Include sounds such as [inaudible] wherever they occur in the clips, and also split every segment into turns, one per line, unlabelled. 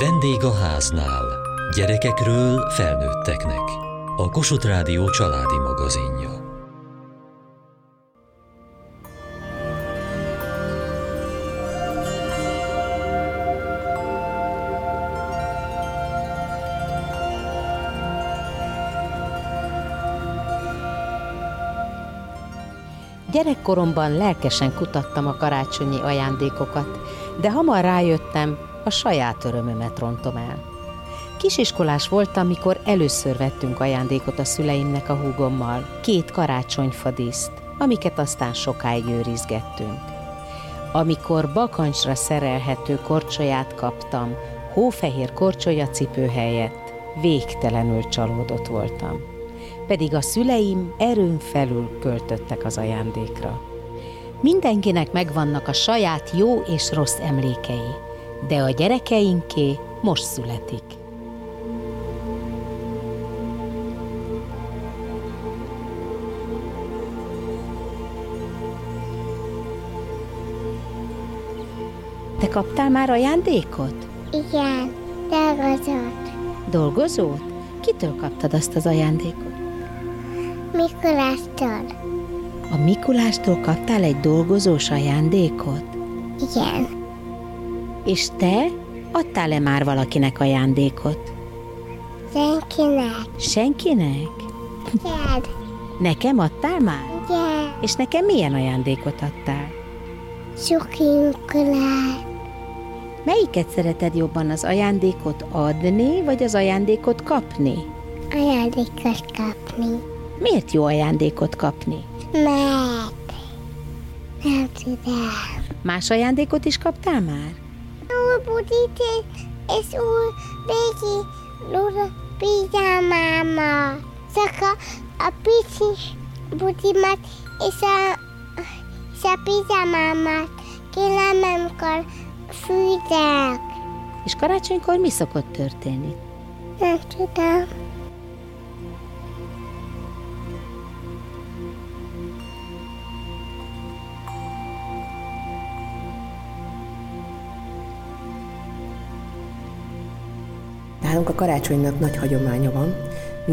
Vendég a háznál. Gyerekekről felnőtteknek. A Kossuth Rádió családi magazinja.
Gyerekkoromban lelkesen kutattam a karácsonyi ajándékokat, de hamar rájöttem, a saját örömömet rontom el. Kisiskolás voltam, mikor először vettünk ajándékot a szüleimnek a húgommal, két karácsonyfadiszt, amiket aztán sokáig őrizgettünk. Amikor bakancsra szerelhető korcsolyát kaptam, hófehér korcsolya cipő helyett, végtelenül csalódott voltam. Pedig a szüleim erőn felül költöttek az ajándékra. Mindenkinek megvannak a saját jó és rossz emlékei, de a gyerekeinké most születik. Te kaptál már ajándékot?
Igen, dolgozott.
Dolgozót? Kitől kaptad azt az ajándékot?
Mikulástól.
A Mikulástól kaptál egy dolgozós ajándékot?
Igen.
És te adtál-e már valakinek ajándékot?
Senkinek.
Senkinek?
Igen.
Nekem adtál már?
Igen.
És nekem milyen ajándékot adtál?
Suki Mikulás.
Melyiket szereted jobban, az ajándékot adni, vagy az ajándékot kapni?
Ajándékot kapni.
Miért jó ajándékot kapni?
Mert. Nem tudom.
Más ajándékot is kaptál már?
Úr budítés és úr béki úr pijamáma. Csak a, a pici budimat és a, és a pijamámat kérem, amikor fűzek.
És karácsonykor mi szokott történni?
Nem tudom.
Nálunk a karácsonynak nagy hagyománya van.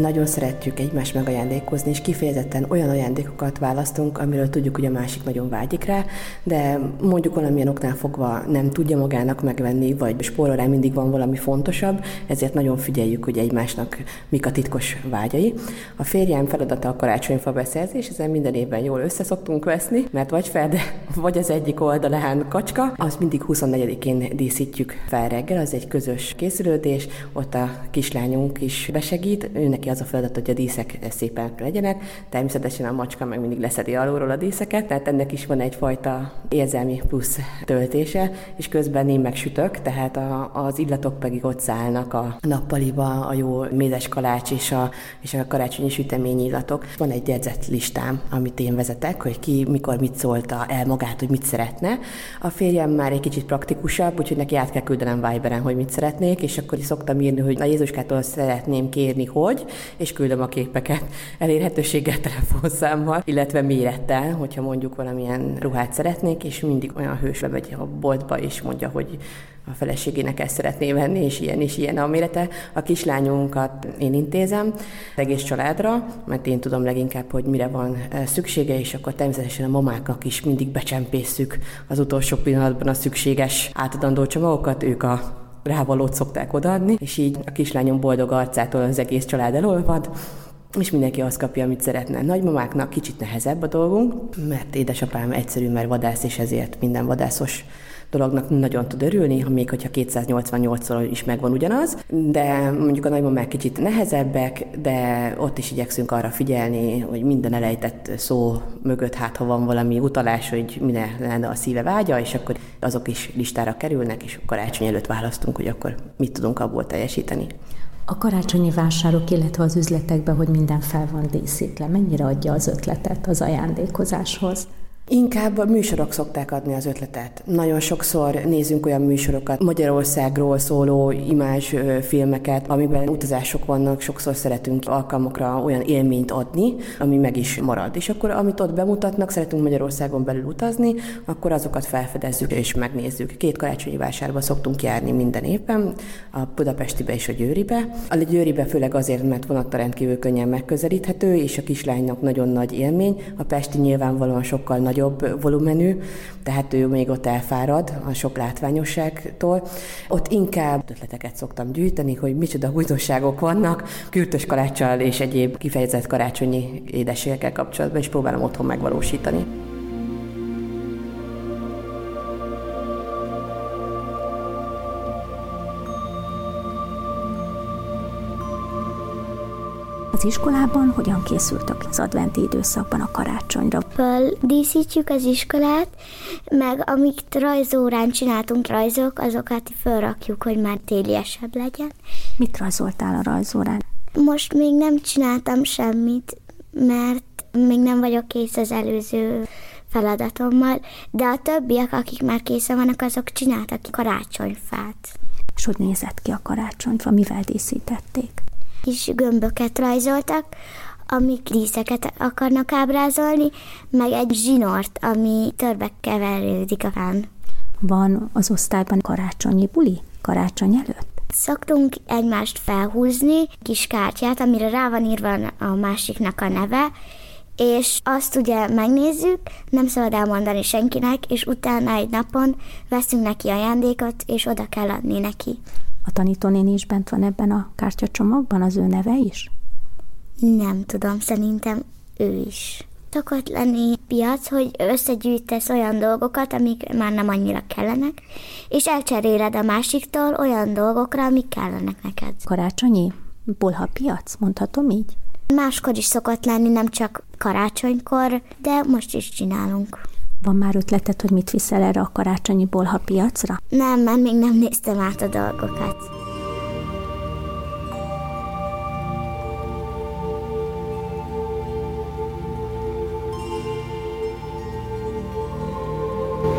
Nagyon szeretjük egymást megajándékozni, és kifejezetten olyan ajándékokat választunk, amiről tudjuk, hogy a másik nagyon vágyik rá, de mondjuk valamilyen oknál fogva nem tudja magának megvenni, vagy spórol rá mindig van valami fontosabb, ezért nagyon figyeljük, hogy egymásnak mik a titkos vágyai. A férjem feladata a karácsonyfa beszerzés, ezen minden évben jól összeszoktunk veszni, mert vagy Ferde, vagy az egyik oldalán kacska, azt mindig 24-én díszítjük fel reggel, az egy közös készülődés, ott a kislányunk is besegít, őnek neki az a feladat, hogy a díszek szépen legyenek. Természetesen a macska meg mindig leszedi alulról a díszeket, tehát ennek is van egyfajta érzelmi plusz töltése, és közben én megsütök, tehát a, az illatok pedig ott szállnak a nappaliba, a jó mézes kalács és a, és a karácsonyi sütemény illatok. Van egy jegyzett listám, amit én vezetek, hogy ki mikor mit szólta el magát, hogy mit szeretne. A férjem már egy kicsit praktikusabb, úgyhogy neki át kell küldenem Viberen, hogy mit szeretnék, és akkor is szoktam írni, hogy a Jézuskától szeretném kérni, hogy, és küldöm a képeket elérhetőséggel, [laughs] telefonszámmal, illetve mérettel, hogyha mondjuk valamilyen ruhát szeretnék, és mindig olyan hős bemegy a boltba, és mondja, hogy a feleségének ezt szeretné venni, és ilyen és ilyen a mérete. A kislányunkat én intézem, egész családra, mert én tudom leginkább, hogy mire van szüksége, és akkor természetesen a mamáknak is mindig becsempészük az utolsó pillanatban a szükséges átadandó csomagokat, ők a rávalót szokták odaadni, és így a kislányom boldog arcától az egész család elolvad, és mindenki azt kapja, amit szeretne. Nagymamáknak kicsit nehezebb a dolgunk, mert édesapám egyszerű, mert vadász, és ezért minden vadászos dolognak nagyon tud örülni, ha még hogyha 288-szor is megvan ugyanaz, de mondjuk a nagymamák kicsit nehezebbek, de ott is igyekszünk arra figyelni, hogy minden elejtett szó mögött hát, ha van valami utalás, hogy minden lenne a szíve vágya, és akkor azok is listára kerülnek, és karácsony előtt választunk, hogy akkor mit tudunk abból teljesíteni.
A karácsonyi vásárok, illetve az üzletekben, hogy minden fel van díszítve, mennyire adja az ötletet az ajándékozáshoz?
Inkább a műsorok szokták adni az ötletet. Nagyon sokszor nézünk olyan műsorokat, Magyarországról szóló imázs filmeket, amiben utazások vannak, sokszor szeretünk alkalmakra olyan élményt adni, ami meg is marad. És akkor, amit ott bemutatnak, szeretünk Magyarországon belül utazni, akkor azokat felfedezzük és megnézzük. Két karácsonyi vásárba szoktunk járni minden évben, a Budapestibe és a Győribe. A Győribe főleg azért, mert vonattal rendkívül könnyen megközelíthető, és a kislánynak nagyon nagy élmény. A Pesti nyilvánvalóan sokkal nagy nagyobb volumenű, tehát ő még ott elfárad a sok látványosságtól. Ott inkább ötleteket szoktam gyűjteni, hogy micsoda újdonságok vannak, kürtös kaláccsal és egyéb kifejezett karácsonyi édességekkel kapcsolatban, és próbálom otthon megvalósítani.
Az iskolában hogyan készültek az adventi időszakban a karácsonyra?
díszítjük az iskolát, meg amit rajzórán csináltunk rajzok, azokat felrakjuk, hogy már téliesebb legyen.
Mit rajzoltál a rajzórán?
Most még nem csináltam semmit, mert még nem vagyok kész az előző feladatommal, de a többiek, akik már készen vannak, azok csináltak karácsonyfát.
És hogy nézett ki a karácsonyfa, mivel díszítették?
Kis gömböket rajzoltak, amik díszeket akarnak ábrázolni, meg egy zsinort, ami törbe keverődik a fán.
Van az osztályban karácsonyi buli? Karácsony előtt?
Szoktunk egymást felhúzni, kis kártyát, amire rá van írva a másiknak a neve, és azt ugye megnézzük, nem szabad elmondani senkinek, és utána egy napon veszünk neki ajándékot, és oda kell adni neki.
A tanítónéni is bent van ebben a kártyacsomagban, az ő neve is?
Nem tudom, szerintem ő is. Szokott lenni piac, hogy összegyűjtesz olyan dolgokat, amik már nem annyira kellenek, és elcseréled a másiktól olyan dolgokra, amik kellenek neked.
Karácsonyi? Bolha piac, mondhatom így?
Máskor is szokott lenni, nem csak karácsonykor, de most is csinálunk.
Van már ötleted, hogy mit viszel erre a karácsonyi bolha piacra?
Nem, mert még nem néztem át a dolgokat.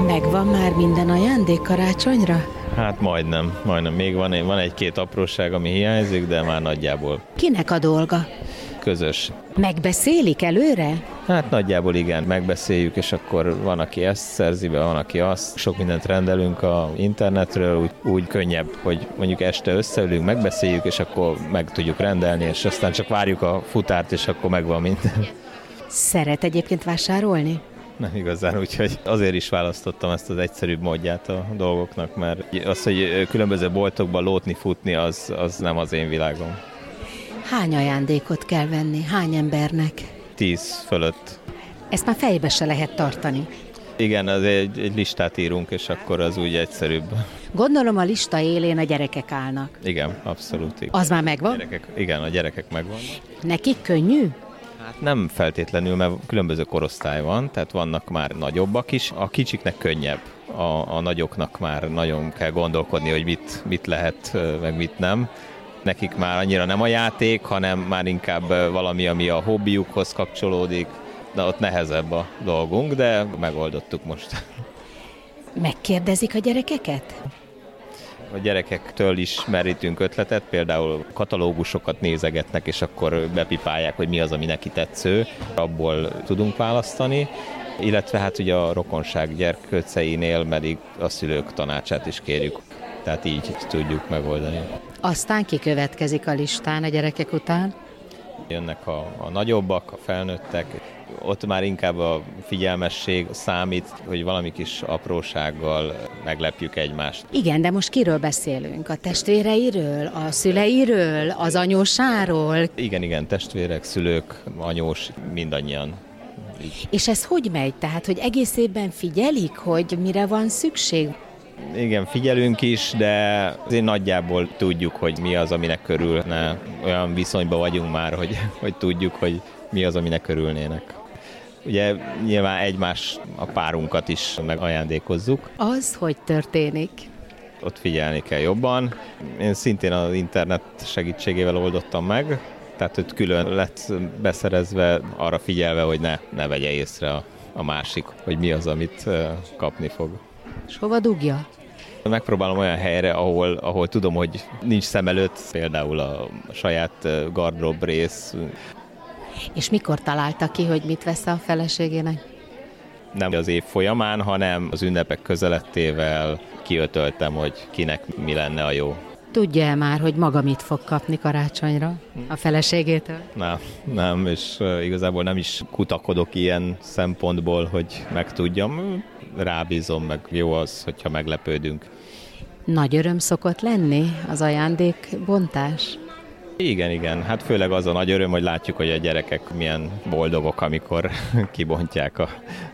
Megvan már minden ajándék karácsonyra?
Hát majdnem, majdnem. Még van, van egy-két apróság, ami hiányzik, de már nagyjából.
Kinek a dolga?
Közös.
Megbeszélik előre?
Hát nagyjából igen, megbeszéljük, és akkor van, aki ezt szerzi be, van, aki azt. Sok mindent rendelünk a internetről, úgy, úgy könnyebb, hogy mondjuk este összeülünk, megbeszéljük, és akkor meg tudjuk rendelni, és aztán csak várjuk a futárt, és akkor megvan minden.
Szeret egyébként vásárolni?
Nem igazán, úgyhogy azért is választottam ezt az egyszerűbb módját a dolgoknak, mert az, hogy különböző boltokban lótni, futni, az, az nem az én világom.
Hány ajándékot kell venni? Hány embernek?
Tíz fölött.
Ezt már fejbe se lehet tartani.
Igen, az egy, egy listát írunk, és akkor az úgy egyszerűbb.
Gondolom a lista élén a gyerekek állnak.
Igen, abszolút. Igen.
Az már megvan?
A gyerekek, igen, a gyerekek megvan.
Nekik könnyű?
Hát nem feltétlenül, mert különböző korosztály van, tehát vannak már nagyobbak is. A kicsiknek könnyebb, a, a nagyoknak már nagyon kell gondolkodni, hogy mit, mit lehet, meg mit nem nekik már annyira nem a játék, hanem már inkább valami, ami a hobbiukhoz kapcsolódik. De ott nehezebb a dolgunk, de megoldottuk most.
Megkérdezik a gyerekeket?
A gyerekektől is merítünk ötletet, például katalógusokat nézegetnek, és akkor bepipálják, hogy mi az, ami neki tetsző. Abból tudunk választani, illetve hát ugye a rokonság gyerkőceinél pedig a szülők tanácsát is kérjük. Tehát így tudjuk megoldani.
Aztán kikövetkezik a listán a gyerekek után?
Jönnek a, a nagyobbak, a felnőttek, ott már inkább a figyelmesség számít, hogy valami kis aprósággal meglepjük egymást.
Igen, de most kiről beszélünk? A testvéreiről, a szüleiről, az anyósáról?
Igen, igen, testvérek, szülők, anyós, mindannyian.
És ez hogy megy? Tehát, hogy egész évben figyelik, hogy mire van szükség?
Igen, figyelünk is, de azért nagyjából tudjuk, hogy mi az, aminek körülne. Olyan viszonyban vagyunk már, hogy, hogy tudjuk, hogy mi az, aminek körülnének. Ugye nyilván egymás, a párunkat is megajándékozzuk.
Az, hogy történik?
Ott figyelni kell jobban. Én szintén az internet segítségével oldottam meg, tehát hogy külön lett beszerezve, arra figyelve, hogy ne, ne vegye észre a, a másik, hogy mi az, amit kapni fog.
És hova dugja?
Megpróbálom olyan helyre, ahol, ahol tudom, hogy nincs szem előtt, például a saját gardrób rész.
És mikor találta ki, hogy mit vesz a feleségének?
Nem az év folyamán, hanem az ünnepek közelettével kiötöltem, hogy kinek mi lenne a jó.
Tudja-e már, hogy maga mit fog kapni karácsonyra a feleségétől?
Nem, nem, és igazából nem is kutakodok ilyen szempontból, hogy megtudjam. Rábízom, meg jó az, hogyha meglepődünk.
Nagy öröm szokott lenni az ajándékbontás?
Igen, igen. Hát főleg az a nagy öröm, hogy látjuk, hogy a gyerekek milyen boldogok, amikor [laughs] kibontják a,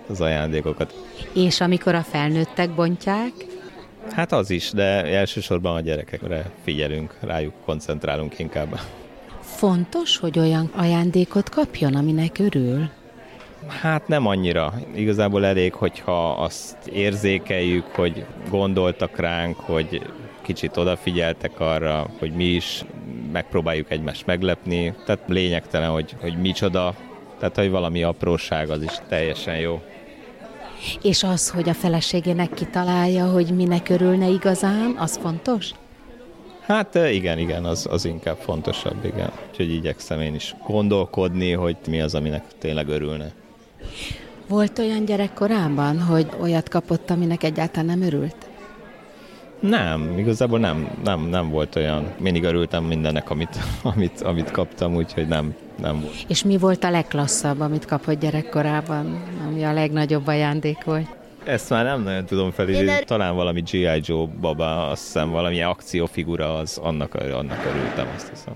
az ajándékokat.
És amikor a felnőttek bontják?
Hát az is, de elsősorban a gyerekekre figyelünk, rájuk koncentrálunk inkább.
Fontos, hogy olyan ajándékot kapjon, aminek örül?
Hát nem annyira. Igazából elég, hogyha azt érzékeljük, hogy gondoltak ránk, hogy kicsit odafigyeltek arra, hogy mi is megpróbáljuk egymást meglepni. Tehát lényegtelen, hogy, hogy micsoda, tehát hogy valami apróság az is teljesen jó.
És az, hogy a feleségének kitalálja, hogy minek örülne igazán, az fontos?
Hát igen, igen, az, az inkább fontosabb, igen. Úgyhogy igyekszem én is gondolkodni, hogy mi az, aminek tényleg örülne.
Volt olyan gyerek korábban, hogy olyat kapott, aminek egyáltalán nem örült?
Nem, igazából nem, nem, nem volt olyan. Mindig örültem mindennek, amit, [laughs] amit, amit kaptam, úgyhogy nem, nem volt.
És mi volt a legklasszabb, amit kapott gyerekkorában, ami a legnagyobb ajándék volt?
Ezt már nem nagyon tudom felidézni. Talán valami G.I. Joe baba, azt hiszem valami akciófigura, az annak, annak örültem, azt hiszem.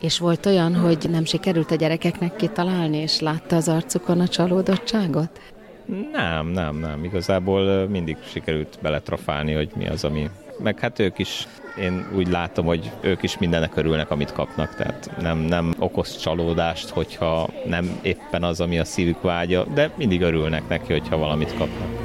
És volt olyan, hogy nem sikerült a gyerekeknek kitalálni, és látta az arcukon a csalódottságot?
Nem, nem, nem. Igazából mindig sikerült beletrafálni, hogy mi az, ami... Meg hát ők is, én úgy látom, hogy ők is mindennek örülnek, amit kapnak, tehát nem, nem okoz csalódást, hogyha nem éppen az, ami a szívük vágya, de mindig örülnek neki, hogyha valamit kapnak.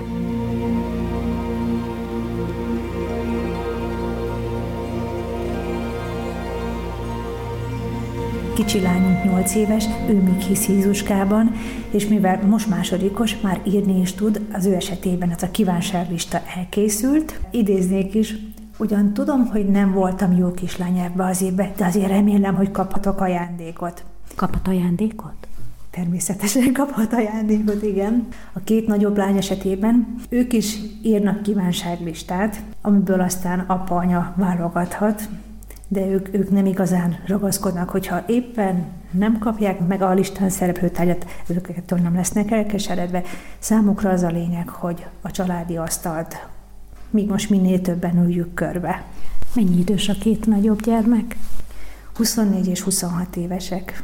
Kicsi lányunk 8 éves, ő még hisz Jézuskában, és mivel most másodikos, már írni is tud, az ő esetében ez a kívánságlista elkészült. Idéznék is, Ugyan tudom, hogy nem voltam jó kislány ebbe az évbe, de azért remélem, hogy kaphatok ajándékot.
Kaphat ajándékot?
Természetesen kaphat ajándékot, igen. A két nagyobb lány esetében ők is írnak kívánságlistát, amiből aztán apa-anya válogathat, de ők, ők nem igazán ragaszkodnak, hogyha éppen nem kapják meg a listán szereplő tárgyat, őkettől nem lesznek elkeseredve. Számukra az a lényeg, hogy a családi asztalt míg most minél többen üljük körbe.
Mennyi idős a két nagyobb gyermek?
24 és 26 évesek.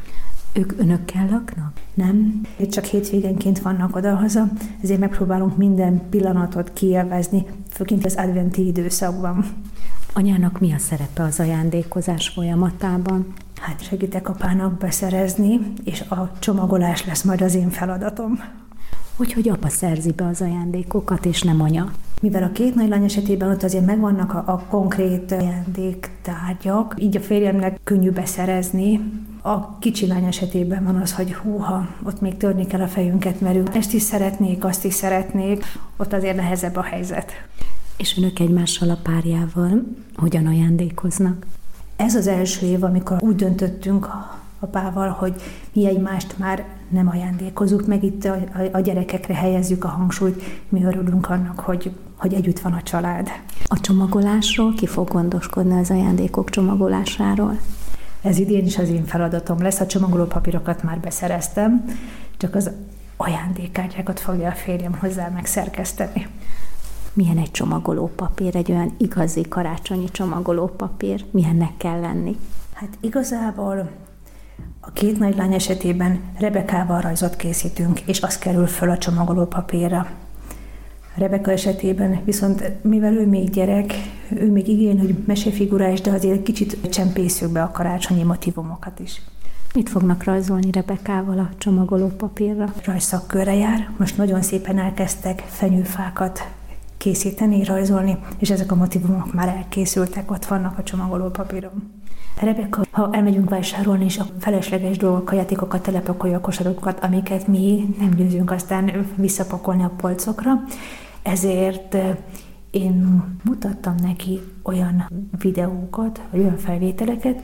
Ők önökkel laknak?
Nem, csak hétvégenként vannak odahaza, ezért megpróbálunk minden pillanatot kielvezni, főként az adventi időszakban.
Anyának mi a szerepe az ajándékozás folyamatában?
Hát segítek apának beszerezni, és a csomagolás lesz majd az én feladatom.
Úgyhogy apa szerzi be az ajándékokat, és nem anya.
Mivel a két nagylány esetében ott azért megvannak a, a konkrét ajándéktárgyak, így a férjemnek könnyű beszerezni, a kicsi lány esetében van az, hogy húha, ott még törni kell a fejünket, mert ezt is szeretnék, azt is szeretnék, ott azért nehezebb a helyzet.
És önök egymással a párjával hogyan ajándékoznak?
Ez az első év, amikor úgy döntöttünk apával, hogy mi egymást már nem ajándékozunk, meg itt a, a, a gyerekekre helyezzük a hangsúlyt, mi örülünk annak, hogy, hogy együtt van a család.
A csomagolásról ki fog gondoskodni az ajándékok csomagolásáról?
Ez idén is az én feladatom lesz, a csomagoló papírokat már beszereztem, csak az ajándékkártyákat fogja a férjem hozzá megszerkeszteni
milyen egy csomagoló papír, egy olyan igazi karácsonyi csomagoló papír, milyennek kell lenni?
Hát igazából a két nagylány esetében Rebekával rajzot készítünk, és az kerül föl a csomagoló papírra. Rebeka esetében viszont, mivel ő még gyerek, ő még igény, hogy mesefigurás, de azért kicsit csempészük be a karácsonyi motivumokat is.
Mit fognak rajzolni Rebekával a csomagoló papírra?
Rajszakkörre jár. Most nagyon szépen elkezdtek fenyőfákat készíteni, rajzolni, és ezek a motivumok már elkészültek, ott vannak a csomagoló papíron. Rebecca, ha elmegyünk vásárolni, és a felesleges dolgok, a játékokat telepakolja a kosarokat, amiket mi nem győzünk aztán visszapakolni a polcokra, ezért én mutattam neki olyan videókat, vagy olyan felvételeket,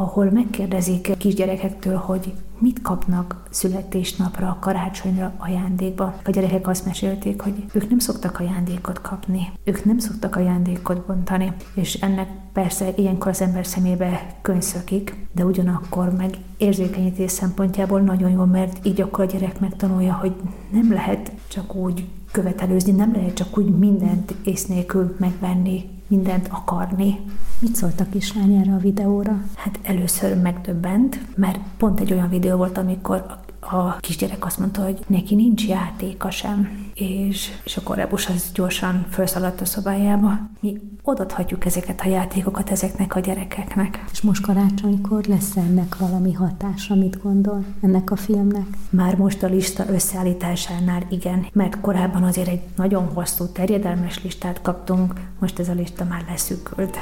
ahol megkérdezik kisgyerekektől, hogy mit kapnak születésnapra, karácsonyra ajándékba. A gyerekek azt mesélték, hogy ők nem szoktak ajándékot kapni, ők nem szoktak ajándékot bontani, és ennek persze ilyenkor az ember szemébe könyszökik, de ugyanakkor meg érzékenyítés szempontjából nagyon jó, mert így akkor a gyerek megtanulja, hogy nem lehet csak úgy követelőzni, nem lehet csak úgy mindent ész nélkül megvenni, mindent akarni.
Mit szólt a kislány erre a videóra?
Hát először megdöbbent, mert pont egy olyan videó volt, amikor kisgyerek azt mondta, hogy neki nincs játéka sem, és, és akkor Rebus az gyorsan felszaladt a szobájába. Mi odaadhatjuk ezeket a játékokat ezeknek a gyerekeknek.
És most karácsonykor lesz ennek valami hatása, mit gondol ennek a filmnek?
Már most a lista összeállításánál igen, mert korábban azért egy nagyon hosszú, terjedelmes listát kaptunk, most ez a lista már leszűkült.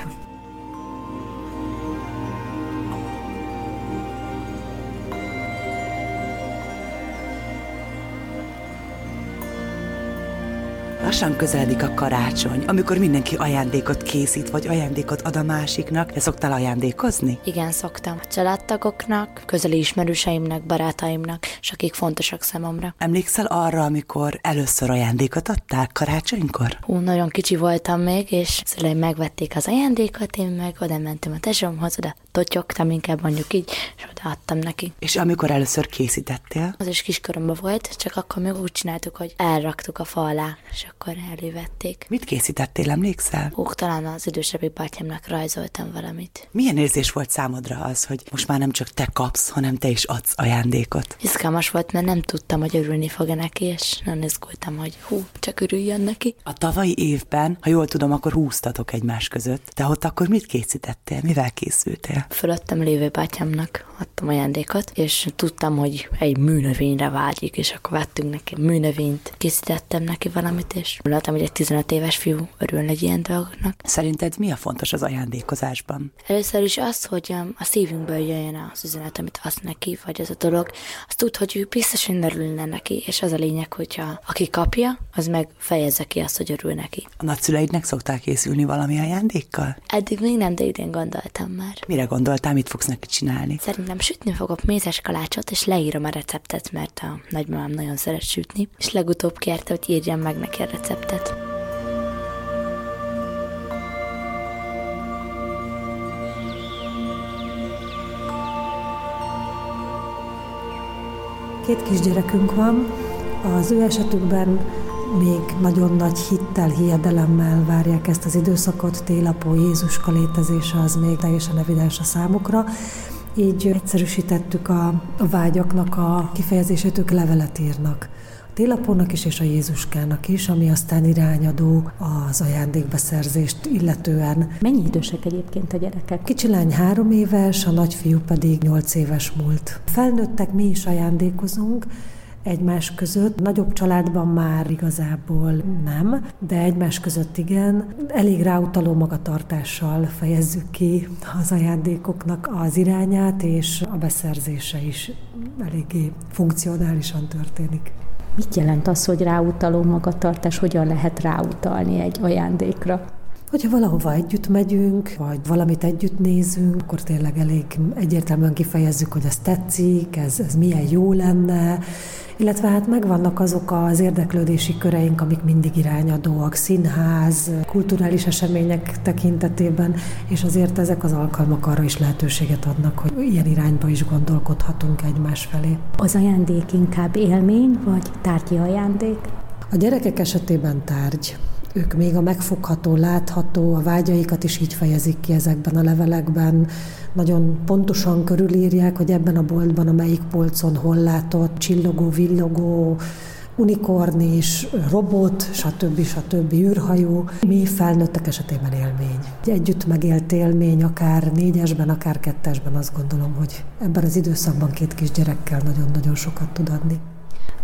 Lassan közeledik a karácsony, amikor mindenki ajándékot készít, vagy ajándékot ad a másiknak. Te szoktál ajándékozni?
Igen, szoktam. A családtagoknak, közeli ismerőseimnek, barátaimnak, és akik fontosak számomra.
Emlékszel arra, amikor először ajándékot adtál karácsonykor?
Hú, nagyon kicsi voltam még, és szüleim megvették az ajándékot, én meg oda mentem a tesómhoz, oda totyogtam, inkább mondjuk így, és odaadtam neki.
És amikor először készítettél?
Az is kiskoromban volt, csak akkor még úgy csináltuk, hogy elraktuk a fa alá, és akkor elővették.
Mit készítettél, emlékszel?
Hú, talán az idősebbi bátyámnak rajzoltam valamit.
Milyen érzés volt számodra az, hogy most már nem csak te kapsz, hanem te is adsz ajándékot?
Izgalmas volt, mert nem tudtam, hogy örülni fog -e neki, és nagyon izgultam, hogy hú, csak örüljön neki.
A tavalyi évben, ha jól tudom, akkor húztatok egymás között. Te ott akkor mit készítettél? Mivel készültél?
Fölöttem lévő bátyámnak adtam ajándékot, és tudtam, hogy egy műnövényre vágyik, és akkor vettünk neki műnövényt. Készítettem neki valamit, és láttam, hogy egy 15 éves fiú örül egy ilyen dolgoknak.
Szerinted mi a fontos az ajándékozásban?
Először is az, hogy um, a szívünkből jöjjön az üzenet, amit azt neki, vagy az a dolog, azt tud, hogy ő biztosan örülne neki, és az a lényeg, hogyha aki kapja, az meg fejezze ki azt, hogy örül neki.
A nagyszüleidnek szoktál készülni valami ajándékkal?
Eddig még nem, de idén gondoltam már.
Mire gondoltál, mit fogsz neki csinálni?
Szerintem sütni fogok mézes kalácsot, és leírom a receptet, mert a nagymamám nagyon szeret sütni, és legutóbb kérte, hogy írjam meg neki a receptet.
Két kisgyerekünk van, az ő esetükben még nagyon nagy hittel, hiedelemmel várják ezt az időszakot, télapó Jézuska létezése az még teljesen evidens a számukra. Így egyszerűsítettük a, vágyaknak a kifejezését, ők levelet írnak. Télapónak is és a Jézuskának is, ami aztán irányadó az ajándékbeszerzést illetően.
Mennyi idősek egyébként a gyerekek?
Kicsi lány három éves, a nagyfiú pedig nyolc éves múlt. Felnőttek mi is ajándékozunk, egymás között. Nagyobb családban már igazából nem, de egymás között igen. Elég ráutaló magatartással fejezzük ki az ajándékoknak az irányát, és a beszerzése is eléggé funkcionálisan történik.
Mit jelent az, hogy ráutaló magatartás, hogyan lehet ráutalni egy ajándékra?
Hogyha valahova együtt megyünk, vagy valamit együtt nézünk, akkor tényleg elég egyértelműen kifejezzük, hogy ez tetszik, ez, ez milyen jó lenne, illetve hát megvannak azok az érdeklődési köreink, amik mindig irányadóak, színház, kulturális események tekintetében, és azért ezek az alkalmak arra is lehetőséget adnak, hogy ilyen irányba is gondolkodhatunk egymás felé.
Az ajándék inkább élmény, vagy tárgyi ajándék?
A gyerekek esetében tárgy. Ők még a megfogható, látható, a vágyaikat is így fejezik ki ezekben a levelekben. Nagyon pontosan körülírják, hogy ebben a boltban, a melyik polcon hol látott, csillogó, villogó, unikornis, robot, stb. stb. űrhajó. Mi felnőttek esetében élmény. Egy együtt megélt élmény, akár négyesben, akár kettesben azt gondolom, hogy ebben az időszakban két kisgyerekkel nagyon-nagyon sokat tud adni.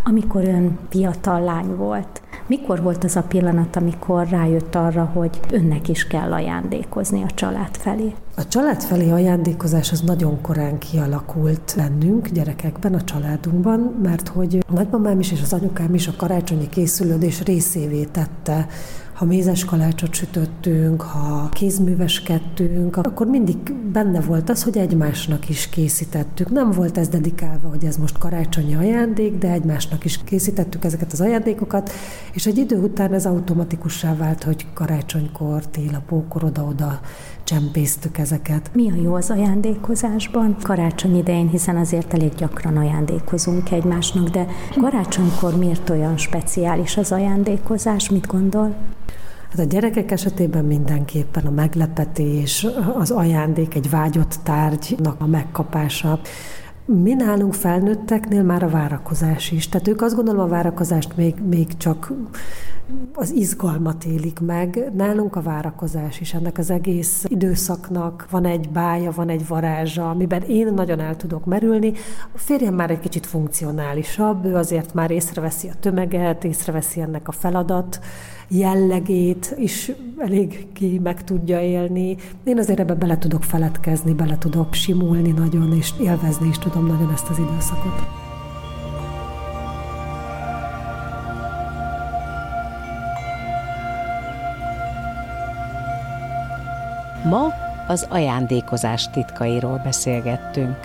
Amikor ön fiatal lány volt, mikor volt az a pillanat, amikor rájött arra, hogy önnek is kell ajándékozni a család felé?
A család felé ajándékozás az nagyon korán kialakult bennünk, gyerekekben, a családunkban, mert hogy nagymamám is és az anyukám is a karácsonyi készülődés részévé tette ha mézes kalácsot sütöttünk, ha kézműveskedtünk, akkor mindig benne volt az, hogy egymásnak is készítettük. Nem volt ez dedikálva, hogy ez most karácsonyi ajándék, de egymásnak is készítettük ezeket az ajándékokat, és egy idő után ez automatikussá vált, hogy karácsonykor, télapókor oda-oda csempésztük ezeket.
Mi a jó az ajándékozásban? Karácsony idején, hiszen azért elég gyakran ajándékozunk egymásnak, de karácsonykor miért olyan speciális az ajándékozás? Mit gondol?
Hát a gyerekek esetében mindenképpen a meglepetés, az ajándék, egy vágyott tárgynak a megkapása. Mi nálunk felnőtteknél már a várakozás is. Tehát ők azt gondolom a várakozást még, még csak az izgalmat élik meg. Nálunk a várakozás is. Ennek az egész időszaknak van egy bája, van egy varázsa, amiben én nagyon el tudok merülni. A férjem már egy kicsit funkcionálisabb, ő azért már észreveszi a tömeget, észreveszi ennek a feladat jellegét is elég ki meg tudja élni. Én azért ebbe bele tudok feledkezni, bele tudok simulni nagyon, és élvezni is tudom nagyon ezt az időszakot.
Ma az ajándékozás titkairól beszélgettünk.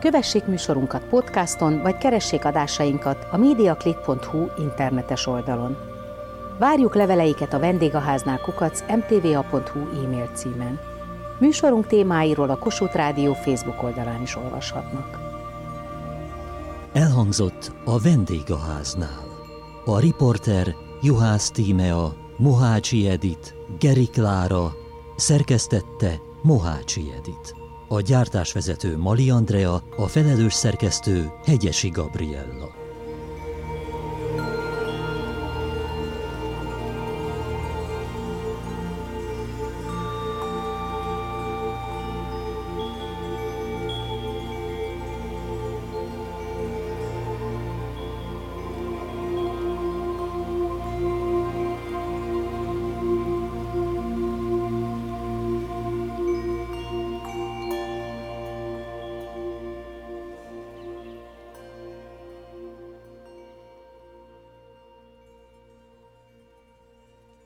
Kövessék műsorunkat podcaston, vagy keressék adásainkat a mediaclick.hu internetes oldalon. Várjuk leveleiket a vendégháznál kukac mtva.hu e-mail címen. Műsorunk témáiról a Kossuth Rádió Facebook oldalán is olvashatnak.
Elhangzott a vendégháznál. A riporter Juhász Tímea, Mohácsi Edit, Geri Klára, szerkesztette Mohácsi Edit. A gyártásvezető Mali Andrea, a felelős szerkesztő Hegyesi Gabriella.